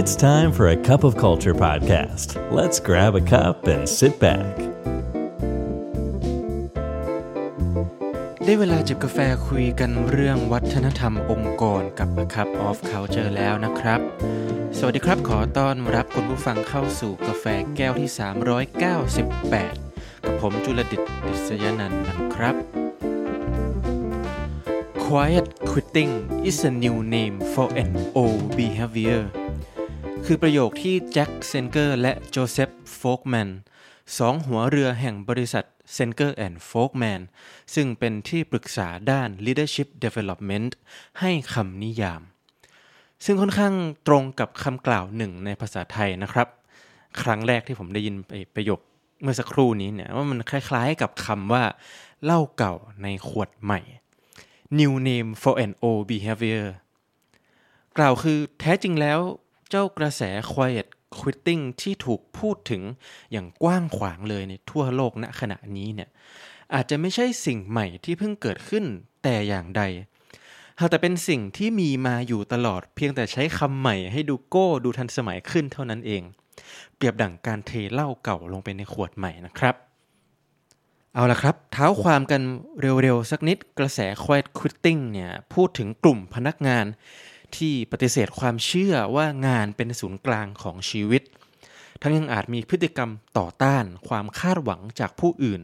It's time for a cup of culture podcast. Let's grab a cup and sit back. ได้เวลาจิบกาแฟคุยกันเรื่องวัฒนธรรมองค์กรกับ A Cup of Culture แล้วนะครับ สวัสดีครับขอต้อนรับคุณผู้ฟังเข้าสู่กาแฟแก้วที่ 398 กับผมจุลดิตดิษยนันนะครับ Quiet quitting is a new name for an old behavior คือประโยคที่แจ็คเซนเกอร์และโจเซฟโฟกแมนสองหัวเรือแห่งบริษัทเซนเกอร์แอนด์โฟกแมนซึ่งเป็นที่ปรึกษาด้าน leadership development ให้คำนิยาม ซึ่งค่อนข้างตรงกับคำกล่าวหนึ่งในภาษาไทยนะครับ ครั้งแรกที่ผมได้ยินประโยคเมื่อสักครู่นี้เนี่ยว่ามันคล้ายๆกับคำว่าเหล้าเก่าในขวดใหม่ new name for an old behavior กล่าวคือแท้จริงแล้ว เจ้ากระแส quiet quitting ที่ถูกพูดถึงอย่างกว้างขวางเลยในทั่วโลกณขณะนี้เนี่ยอาจจะไม่ใช่สิ่งใหม่ที่เพิ่งเกิดขึ้นแต่อย่างใดหากแต่เป็นสิ่งที่มีมาอยู่ตลอดเพียงแต่ใช้คำใหม่ให้ดูโก้ดูทันสมัยขึ้นเท่านั้นเอง เปรียบดั่งการเทเหล้าเก่าลงไปในขวดใหม่นะครับ เอาละครับ เท้าความกันเร็วๆ สักนิดกระแส quiet quitting เนี่ยพูดถึงกลุ่มพนักงาน ที่ปฏิเสธความเชื่อว่างานเป็นศูนย์กลางของชีวิต ทั้งยังอาจมีพฤติกรรมต่อต้านความคาดหวังจากผู้อื่น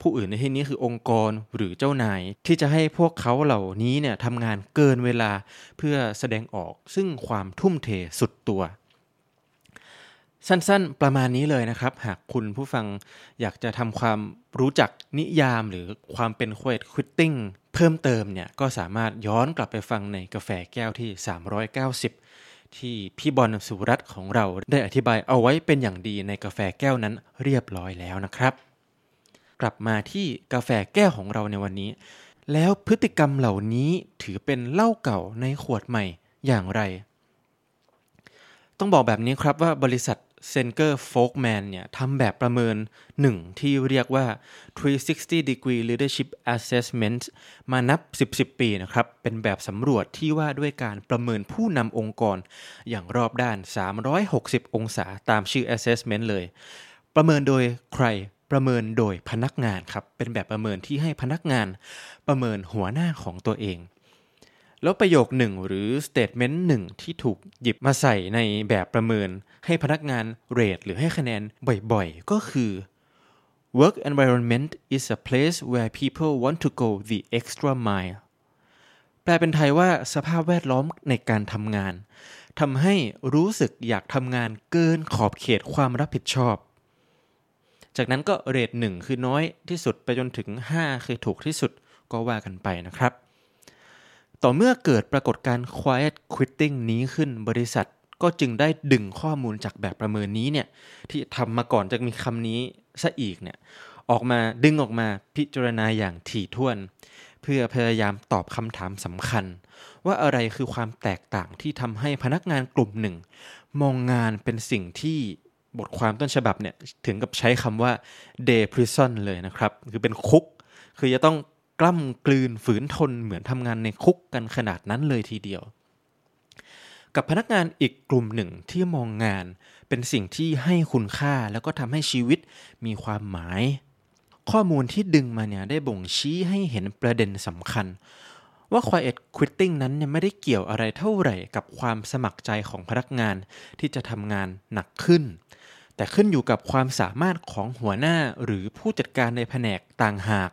ผู้อื่นในที่นี้คือองค์กรหรือเจ้านาย ที่จะให้พวกเขาเหล่านี้เนี่ยทำงานเกินเวลาเพื่อแสดงออกซึ่งความทุ่มเทสุดตัวสั้นๆ ประมาณนี้เลยนะครับ หากคุณผู้ฟังอยากจะทำความรู้จักนิยามหรือความเป็น quiet quitting เพิ่มเติมเนี่ยก็สามารถย้อนกลับไปฟังในกาแฟแก้วที่ 390 ที่พี่บอลสุรัตน์ของเราได้อธิบายเอาไว้เป็นอย่างดีในกาแฟแก้วนั้นเรียบร้อยแล้วนะครับ กลับมาที่กาแฟแก้วของเราในวันนี้ แล้วพฤติกรรมเหล่านี้ถือเป็นเหล้าเก่าในขวดใหม่อย่างไร ต้องบอกแบบนี้ครับว่าบริษัท เซนเกอร์โฟกแมนเนี่ยทำแบบประเมินหนึ่งที่เรียกว่า 360 degree leadership assessment มานับ 10 10 ปีนะครับ เป็นแบบสำรวจที่ว่าด้วยการประเมินผู้นำองค์กร อย่างรอบด้าน 360 องศาตามชื่อ assessment เลย ประเมินโดยใครประเมินโดยพนักงานครับ เป็นแบบประเมินที่ให้พนักงานประเมินหัวหน้าของตัวเอง แล้วประโยคหนึ่งหรือ statement หนึ่งที่ถูกหยิบมาใส่ในแบบประเมิน ให้พนักงานเรทหรือให้คะแนนบ่อยๆ ก็คือ work environment is a place where people want to go the extra mile แปลเป็นไทยว่าสภาพแวดล้อมในการทำงานทำให้รู้สึกอยากทำงานเกินขอบเขตความรับผิดชอบ จากนั้นก็เรทหนึ่งคือน้อยที่สุดไปจนถึง 5 คือถูกที่สุดก็ว่ากันไปนะครับ ต่อเมื่อเกิดปรากฏการ quiet quitting นี้ขึ้นบริษัทก็จึงได้ดึงข้อมูลจากแบบประเมินนี้เนี่ยที่ทำมาก่อนจะมีคำนี้ซะอีกเนี่ยออกมาดึงออกมาพิจารณาอย่างถี่ถ้วน เพื่อพยายามตอบคำถามสำคัญ ว่าอะไรคือความแตกต่างที่ทำให้พนักงานกลุ่มหนึ่ง มองงานเป็นสิ่งที่บทความต้นฉบับเนี่ยถึงกับใช้คำว่า day prison เลยนะครับ คือเป็นคุก คือจะต้อง กล้ำกลืนฝืนทนเหมือนทำงานในคุกกันขนาดนั้นเลยทีเดียว กับพนักงานอีกกลุ่มหนึ่งที่มองงาน เป็นสิ่งที่ให้คุณค่าแล้วก็ทำให้ชีวิตมีความหมาย ข้อมูลที่ดึงมาเนี่ยได้บ่งชี้ให้เห็นประเด็นสำคัญ ว่า quiet quitting นั้นเนี่ยไม่ได้เกี่ยวอะไรเท่าไหร่กับความสมัครใจของพนักงานที่จะทำงานหนักขึ้นแต่ขึ้นอยู่กับความสามารถของหัวหน้าหรือผู้จัดการในแผนกต่างหาก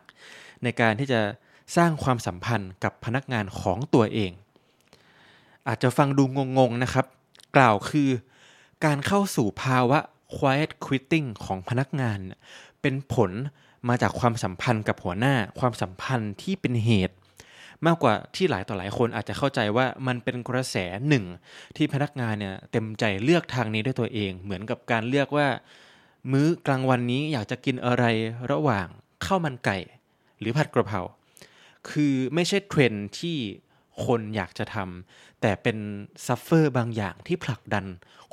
ในการที่จะสร้างความสัมพันธ์กับพนักงานของตัวเอง อาจจะฟังดูงงๆนะครับ กล่าวคือการเข้าสู่ภาวะ quiet quitting ของพนักงาน เป็นผลมาจากความสัมพันธ์กับหัวหน้า ความสัมพันธ์ที่เป็นเหตุ มากกว่าที่หลายต่อหลายคนอาจจะเข้าใจว่ามันเป็นกระแสหนึ่ง ที่พนักงานเนี่ยเต็มใจเลือกทางนี้ด้วยตัวเอง เหมือนกับการเลือกว่า มื้อกลางวันนี้อยากจะกินอะไรระหว่างข้าวมันไก่ หรือผัดกระเพราคือไม่ใช่เทรนด์ที่คนอยากจะทำแต่เป็น suffer บางอย่างที่ผลักดัน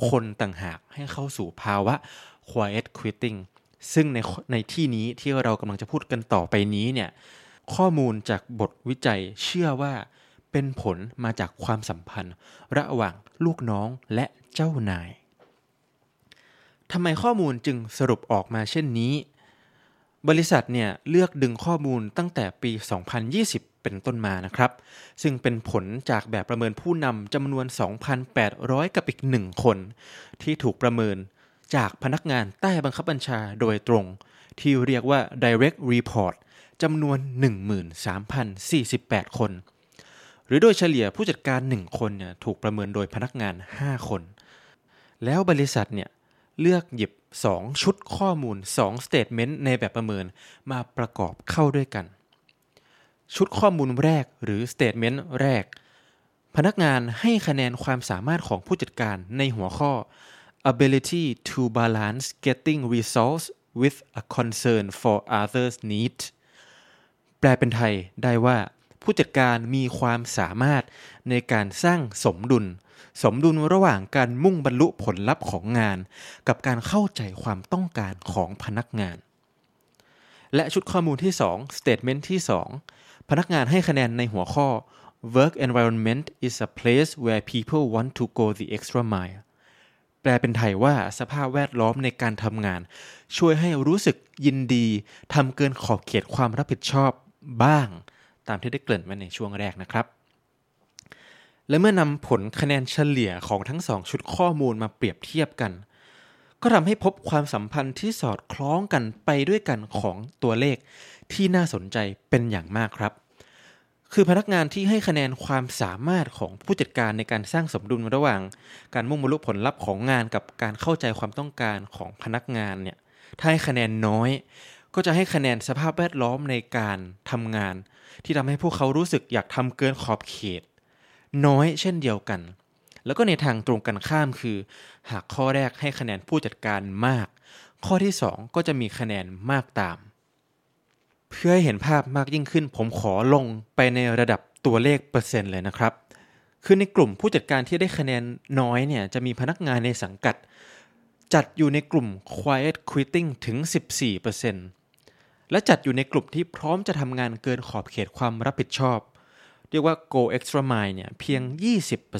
คนต่างหากให้เข้าสู่ภาวะ quiet quitting ซึ่งในในที่นี้ที่เรากำลังจะพูดกันต่อไปนี้เนี่ยข้อมูลจากบทวิจัยเชื่อว่าเป็นผลมาจากความสัมพันธ์ ระหว่างลูกน้องและเจ้านายทำไมข้อมูลจึงสรุปออกมาเช่นนี้ บริษัทเนี่ยเลือกดึงข้อมูลตั้งแต่ปี 2020 เป็นต้นมานะครับ ซึ่งเป็นผลจากแบบประเมินผู้นำจำนวน 2,800 กับอีกหนึ่งคน ที่ถูกประเมินจากพนักงานใต้บังคับบัญชาโดยตรง ที่เรียกว่า direct report จำนวน 13,048 คน หรือโดยเฉลี่ยผู้จัดการ 1 คนเนี่ยถูกประเมินโดยพนักงาน 5 คน แล้วบริษัทเนี่ยเลือกหยิบ 2 ชุดข้อมูล 2 statement ในแบบประเมินมาประกอบเข้าด้วยกัน ชุดข้อมูลแรกหรือ statement แรก พนักงานให้คะแนนความสามารถของผู้จัดการในหัวข้อ ability to balance getting results with a concern for others' need แปลเป็นไทยได้ว่าผู้จัดการมีความสามารถในการสร้างสมดุล สมดุลระหว่างการมุ่งบรรลุผลลัพธ์ของงาน กับการเข้าใจความต้องการของพนักงาน และชุดข้อมูลที่ 2 statement ที่ 2 พนักงานให้คะแนนในหัวข้อ work environment is a place where people want to go the extra mile แปลเป็นไทยว่าสภาพแวดล้อมในการทำงาน ช่วยให้รู้สึกยินดีทำเกินขอบเขตความรับผิดชอบบ้าง ตามที่ได้เกริ่นมาในช่วงแรกนะครับ และเมื่อนำผลคะแนนเฉลี่ยของทั้งสองชุดข้อมูลมาเปรียบเทียบกัน ก็ทำให้พบความสัมพันธ์ที่สอดคล้องกันไปด้วยกันของตัวเลขที่น่าสนใจเป็นอย่างมากครับ คือพนักงานที่ให้คะแนนความสามารถของผู้จัดการในการสร้างสมดุลระหว่าง การมุ่งบรรลุผลลัพธ์ของงานกับการเข้าใจความต้องการของพนักงานเนี่ยถ้าให้คะแนนน้อย ก็จะให้คะแนนสภาพแวดล้อมในการทำงาน ที่ทำให้พวกเขารู้สึกอยากทำเกินขอบเขต น้อยเช่นเดียวกัน แล้วก็ในทางตรงกันข้ามคือ หากข้อแรกให้คะแนนผู้จัดการมาก ข้อที่ 2 ก็จะมีคะแนนมากตาม เพื่อให้เห็นภาพมากยิ่งขึ้น ผมขอลงไปในระดับตัวเลขเปอร์เซ็นต์เลยนะครับ คือในกลุ่มผู้จัดการที่ได้คะแนนน้อยเนี่ยจะมีพนักงานในสังกัด จัดอยู่ในกลุ่ม quiet quitting ถึง 14%และจัดอยู่ในกลุ่มที่พร้อมจะทำงานเกินขอบเขตความรับผิดชอบ รียกว่า go extra mile เนี่ยเพียง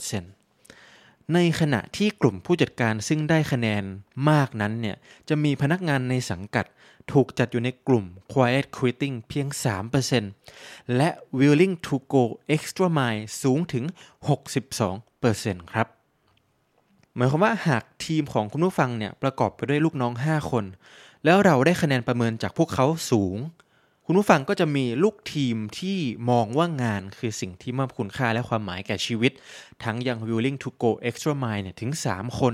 20%ในขณะที่กลุ่มผู้จัดการซึ่งได้คะแนนมากนั้นเนี่ยจะมีพนักงานในสังกัดถูกจัดอยู่ในกลุ่ม quiet quitting เพียง 3%และ willing to go extra mile สูงถึง 62%ครับหมายความว่าหากทีมของคุณผู้ฟังเนี่ยประกอบไปด้วยลูกน้อง 5 คน แล้วเราได้คะแนนประเมินจากพวกเขาสูง คุณผู้ฟังก็จะมีลูกทีมที่มองว่างานคือสิ่งที่มอบคุณค่าและความหมายแก่ชีวิต ทั้งยัง willing to go extra mile เนี่ยถึง 3 คน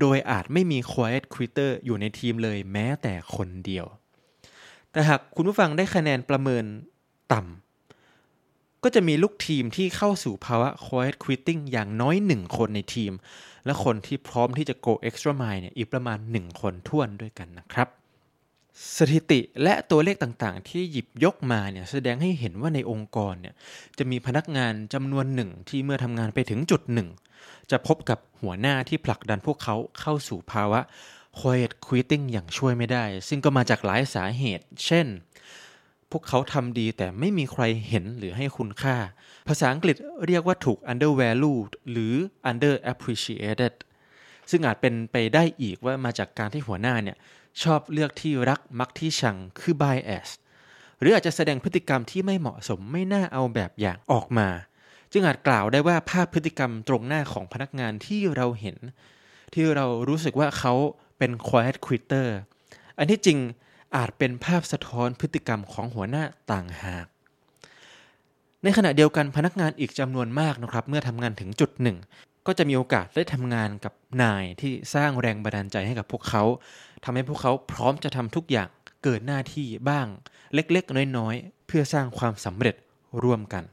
โดยอาจไม่มี quiet quitter อยู่ในทีมเลยแม้แต่คนเดียว แต่หากคุณผู้ฟังได้คะแนนประเมินต่ำก็จะมีลูกทีมที่เข้าสู่ภาวะ quiet quitting อย่างน้อย 1 คนในทีม และคนที่พร้อมที่จะ go extra mile เนี่ยอีกประมาณ 1 คนท่วนด้วยกันนะครับ สถิติและตัวเลขต่างๆ ที่หยิบยกมาเนี่ยแสดงให้เห็นว่าในองค์กรเนี่ยจะมีพนักงานจำนวนหนึ่งที่เมื่อทำงานไปถึงจุดหนึ่ง จะพบกับหัวหน้าที่ผลักดันพวกเขาเข้าสู่ภาวะ quiet quitting อย่างช่วยไม่ได้ ซึ่งก็มาจากหลายสาเหตุ เช่น พวกเขาทำดีแต่ไม่มีใครเห็นหรือให้คุณค่า ภาษาอังกฤษเรียกว่าถูก undervalued หรือ underappreciated ซึ่งอาจเป็นไปได้อีกว่ามาจากการที่หัวหน้าเนี่ย ชอบเลือกที่รักมักที่ชังคือ bias หรืออาจจะแสดงพฤติกรรมที่ไม่เหมาะสมไม่น่าเอาแบบอย่างออกมา จึงอาจกล่าวได้ว่าภาพพฤติกรรมตรงหน้าของพนักงานที่เราเห็น ที่เรารู้สึกว่าเขาเป็น quiet quitter อันที่จริงอาจเป็นภาพสะท้อนพฤติกรรมของหัวหน้าต่างหาก ในขณะเดียวกันพนักงานอีกจำนวนมากนะครับ เมื่อทำงานถึงจุดหนึ่ง ก็จะมีโอกาสได้ทำงานกับนายที่สร้างแรงบันดาลใจให้กับพวกเขา ทำให้พวกเขาพร้อมจะทำทุกอย่างเกิดหน้าที่บ้าง เล็กๆ น้อยๆ เพื่อสร้างความสำเร็จร่วมกัน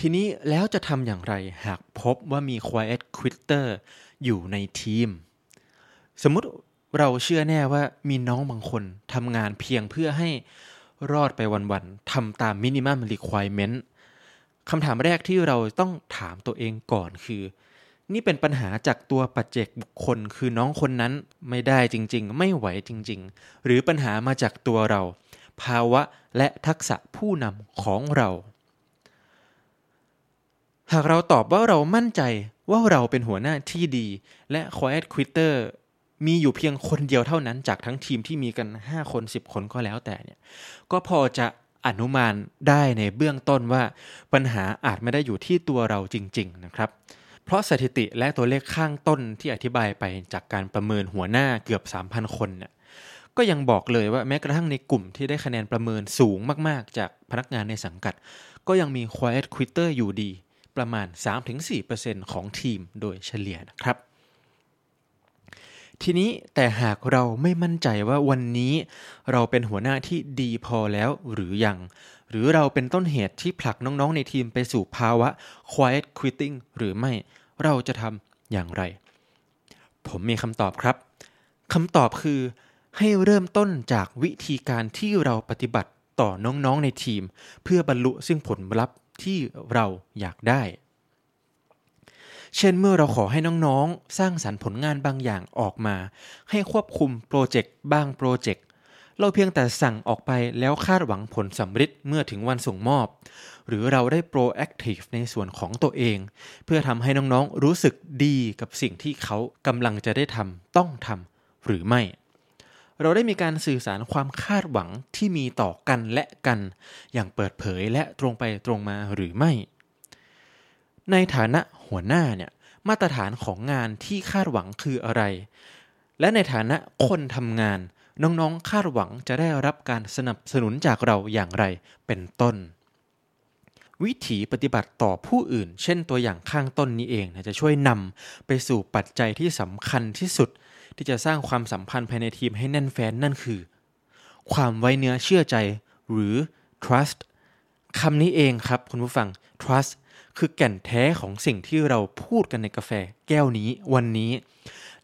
ทีนี้แล้วจะทำอย่างไรหากพบว่ามี quiet quitter อยู่ในทีม สมมุติเราเชื่อแน่ว่ามีน้องบางคนทำงานเพียงเพื่อให้รอดไปวันๆทำตาม minimum requirement คำถามแรกที่เราต้องถามตัวเองก่อนคือ นี่เป็นปัญหาจากตัวปัจเจกบุคคลคือน้องคนนั้นไม่ได้จริง ๆ ไม่ไหวจริง ๆ หรือปัญหามาจากตัวเรา ภาวะและทักษะผู้นำของเรา หากเราตอบว่าเรามั่นใจว่าเราเป็นหัวหน้าที่ดี และ quiet quitter มีอยู่เพียงคนเดียวเท่านั้นจากทั้งทีมที่มีกัน 5 คน 10 คนก็แล้วแต่เนี่ยก็พอจะอนุมานได้ในเบื้องต้นว่าปัญหาอาจไม่ได้อยู่ที่ตัวเราจริง ๆ นะครับ เพราะสถิติและตัวเลขข้างต้นที่อธิบายไปจากการประเมินหัวหน้าเกือบ 3,000 คนเนี่ยก็ยังบอกเลยว่าแม้กระทั่งในกลุ่มที่ได้คะแนนประเมินสูงมากๆ จากพนักงานในสังกัด ก็ยังมี quiet quitter อยู่ดี ประมาณ 3-4%ของทีมโดยเฉลี่ยนะครับ ทีนี้แต่หากเราไม่มั่นใจว่าวันนี้ เราเป็นหัวหน้าที่ดีพอแล้วหรือยัง หรือเราเป็นต้นเหตุที่ผลักน้องๆในทีมไปสู่ภาวะ quiet quitting หรือไม่ เราจะทำอย่างไร ผมมีคำตอบครับคำตอบคือให้เริ่มต้นจากวิธีการที่เราปฏิบัติต่อน้องๆในทีม เพื่อบรรลุซึ่งผลลัพธ์ที่เราอยากได้ เช่นเมื่อเราขอให้น้องๆ สร้างสรรค์ผลงานบางอย่างออกมา ให้ควบคุมโปรเจกต์บางโปรเจกต์ เราเพียงแต่สั่งออกไปแล้วคาดหวังผลสำเร็จเมื่อถึงวันส่งมอบ หรือเราได้โปรแอคทีฟในส่วนของตัวเอง เพื่อทำให้น้องๆรู้สึกดีกับสิ่งที่เขากำลังจะได้ทำต้องทำหรือไม่ เราได้มีการสื่อสารความคาดหวังที่มีต่อกันและกัน อย่างเปิดเผยและตรงไปตรงมาหรือไม่ ในฐานะหัวหน้าเนี่ยมาตรฐานของงานที่คาดหวังคืออะไร และในฐานะคนทำงาน น้องๆ คาดหวังจะได้รับการสนับสนุนจากเราอย่างไรเป็นต้น วิถีปฏิบัติต่อผู้อื่น เช่นตัวอย่างข้างต้นนี้เองจะช่วยนำไปสู่ปัจจัยที่สำคัญที่สุด ที่จะสร้างความสัมพันธ์ภายในทีมให้แน่นแฟ้นนั่นคือ ความไว้เนื้อเชื่อใจ หรือ trust คำนี้เองครับคุณผู้ฟัง trust คือแก่นแท้ของสิ่งที่เราพูดกันในกาแฟแก้วนี้วันนี้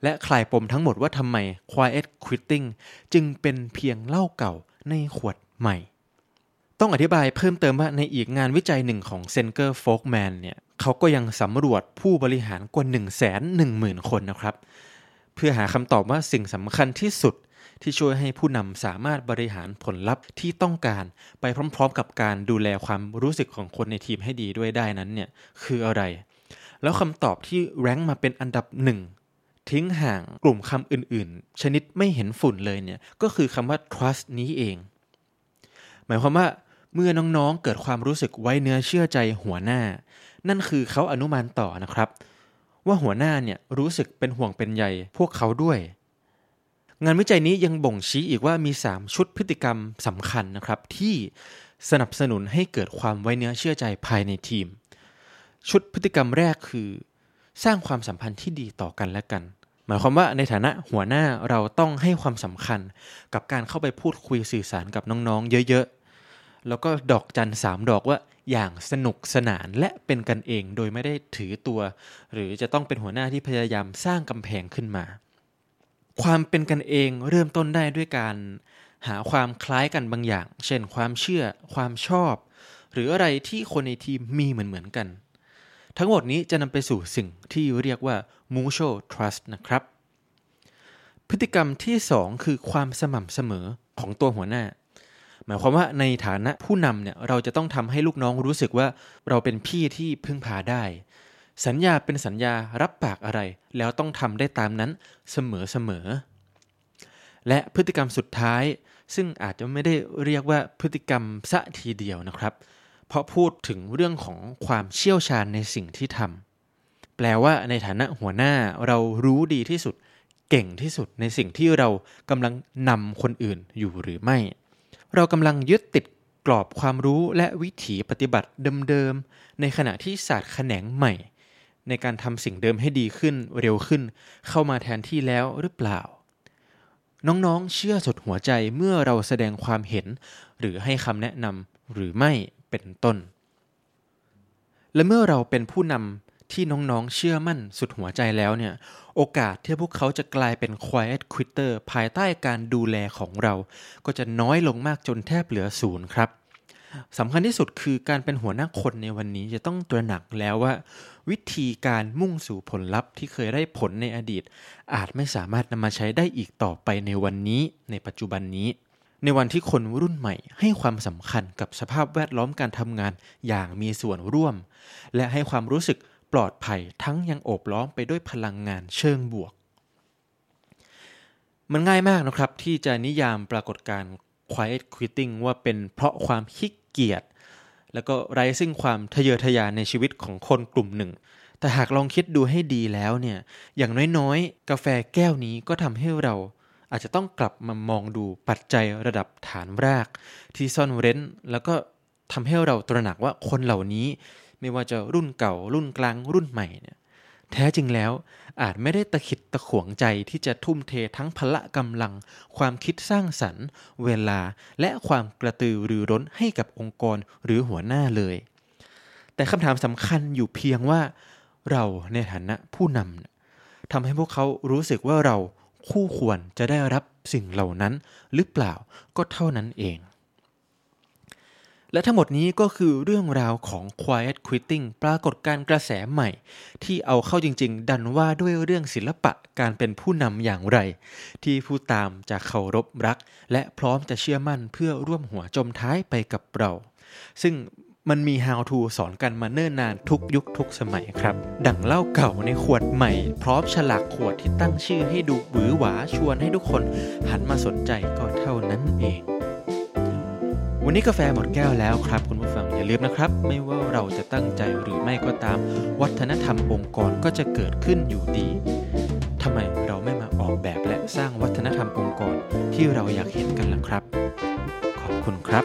และคลายปมทั้งหมดว่าทำไม quiet quitting จึงเป็นเพียงเหล้าเก่าในขวดใหม่ ต้องอธิบายเพิ่มเติมว่าในอีกงานวิจัยหนึ่งของเซนเกอร์โฟกแมนเนี่ยเขาก็ยังสำรวจผู้บริหารกว่า 1 1 0 0 0 0 คนนะครับ เพื่อหาคำตอบว่าสิ่งสำคัญที่สุดที่ช่วยให้ผู้นำสามารถบริหารผลลัพธ์ที่ต้องการไปพร้อม ๆ กับการดูแลความรู้สึกของคนในทีมให้ดีด้วยได้นั้นเนี่ยคืออะไร แล้วคำตอบที่แรงมาเป็นอันดับหนึ่ง ทิ้งห่างกลุ่มคำอื่นๆ ชนิดไม่เห็นฝุ่นเลยเนี่ยก็คือคำว่า trust นี้เอง หมายความว่าเมื่อน้องๆ เกิดความรู้สึกไว้เนื้อเชื่อใจหัวหน้า นั่นคือเขาอนุมานต่อนะครับ ว่าหัวหน้าเนี่ยรู้สึกเป็นห่วงเป็นใยพวกเขาด้วย งานวิจัยนี้ยังบ่งชี้อีกว่ามี 3 ชุดพฤติกรรมสำคัญนะครับ ที่สนับสนุนให้เกิดความไว้เนื้อเชื่อใจภายในทีม ชุดพฤติกรรมแรกคือ สร้างความสัมพันธ์ที่ดีต่อกันและกัน หมายความว่าในฐานะหัวหน้าเราต้องให้ความสำคัญกับการเข้าไปพูดคุยสื่อสารกับน้องๆ เยอะๆ แล้วก็ดอกจันสามดอกว่าอย่างสนุกสนานและเป็นกันเองโดยไม่ได้ถือตัว หรือจะต้องเป็นหัวหน้าที่พยายามสร้างกำแพงขึ้นมา ความเป็นกันเองเริ่มต้นได้ด้วยการหาความคล้ายกันบางอย่าง เช่นความเชื่อ ความชอบ หรืออะไรที่คนในทีมมีเหมือนเหมือนกัน ทั้งหมดนี้จะนำไปสู่สิ่งที่เรียกว่า mutual trust นะครับ พฤติกรรมที่ 2 คือความสม่ำเสมอของตัวหัวหน้า หมายความว่าในฐานะผู้นำเนี่ยเราจะต้องทำให้ลูกน้องรู้สึกว่าเราเป็นพี่ที่พึ่งพาได้ สัญญาเป็นสัญญารับปากอะไร แล้วต้องทำได้ตามนั้นเสมอเสมอ และพฤติกรรมสุดท้าย ซึ่งอาจจะไม่ได้เรียกว่าพฤติกรรมสะทีเดียวนะครับ เพราะพูดถึงเรื่องของความเชี่ยวชาญในสิ่งที่ทำแปลว่าในฐานะหัวหน้าเรารู้ดีที่สุด เก่งที่สุดในสิ่งที่เรากำลังนำคนอื่นอยู่หรือไม่ เรากำลังยึดติดกรอบความรู้และวิถีปฏิบัติเดิมๆ ในขณะที่ศาสตร์แขนงใหม่ ในการทำสิ่งเดิมให้ดีขึ้นเร็วขึ้น เข้ามาแทนที่แล้วหรือเปล่า น้องๆ เชื่อสุดหัวใจเมื่อเราแสดงความเห็น หรือให้คำแนะนำหรือไม่ เป็นต้น และเมื่อเราเป็นผู้นำที่น้องๆเชื่อมั่นสุดหัวใจแล้วเนี่ย โอกาสที่พวกเขาจะกลายเป็น quiet quitter ภายใต้การดูแลของเรา ก็จะน้อยลงมากจนแทบเหลือศูนย์ครับสำคัญที่สุดคือการเป็นหัวหน้าคนในวันนี้จะต้องตระหนักแล้วว่า วิธีการมุ่งสู่ผลลัพธ์ที่เคยได้ผลในอดีต อาจไม่สามารถนำมาใช้ได้อีกต่อไปในวันนี้ในปัจจุบันนี้ ในวันที่คนรุ่นใหม่ให้ความสำคัญกับสภาพแวดล้อมการทำงานอย่างมีส่วนร่วม และให้ความรู้สึกปลอดภัยทั้งยังโอบล้อมไปด้วยพลังงานเชิงบวก มันง่ายมากนะครับที่จะนิยามปรากฏการณ์ quiet quitting ว่าเป็นเพราะความขี้เกียจแล้วก็ไร้ซึ่งความทะเยอทะยานในชีวิตของคนกลุ่มหนึ่ง แต่หากลองคิดดูให้ดีแล้วเนี่ย อย่างน้อยๆ กาแฟแก้วนี้ก็ทำให้เรา อาจจะต้องกลับมามองดูปัจจัยระดับฐานราก ที่ซ่อนเร้น แล้วก็ทำให้เราตระหนักว่าคนเหล่านี้ ไม่ว่าจะรุ่นเก่า รุ่นกลางรุ่นใหม่เนี่ยแท้จริงแล้วอาจไม่ได้ตะขิดตะขวงใจที่จะทุ่มเททั้งพละกำลัง ความคิดสร้างสรรค์ เวลาและความกระตือรือร้นให้กับองค์กรหรือหัวหน้าเลย แต่คำถามสำคัญอยู่เพียงว่า เราในฐานะผู้นำทำให้พวกเขารู้สึกว่าเรา คู่ควรจะได้รับสิ่งเหล่านั้นหรือเปล่าก็เท่านั้นเอง และทั้งหมดนี้ก็คือเรื่องราวของ quiet quitting ปรากฏการกระแสใหม่ ที่เอาเข้าจริง ๆ ดันว่าด้วยเรื่องศิลปะการเป็นผู้นำอย่างไร ที่ผู้ตามจะเคารพรัก และพร้อมจะเชื่อมั่นเพื่อร่วมหัวจมท้ายไปกับเรา ซึ่ง มันมี how to สอนกันมาเนิ่นนานทุกยุคทุกสมัยครับ ดั่งเหล้าเก่าในขวดใหม่ พร้อมฉลากขวดที่ตั้งชื่อให้ดูหวือหวาชวนให้ทุกคนหันมาสนใจก็เท่านั้นเอง วันนี้กาแฟหมดแก้วแล้วครับ คุณผู้ฟังอย่าลืมนะครับ ไม่ว่าเราจะตั้งใจหรือไม่ก็ตาม วัฒนธรรมองค์กรก็จะเกิดขึ้นอยู่ดีทำไมเราไม่มาออกแบบและสร้างวัฒนธรรมองค์กรที่เราอยากเห็นกันล่ะครับ ขอบคุณครับ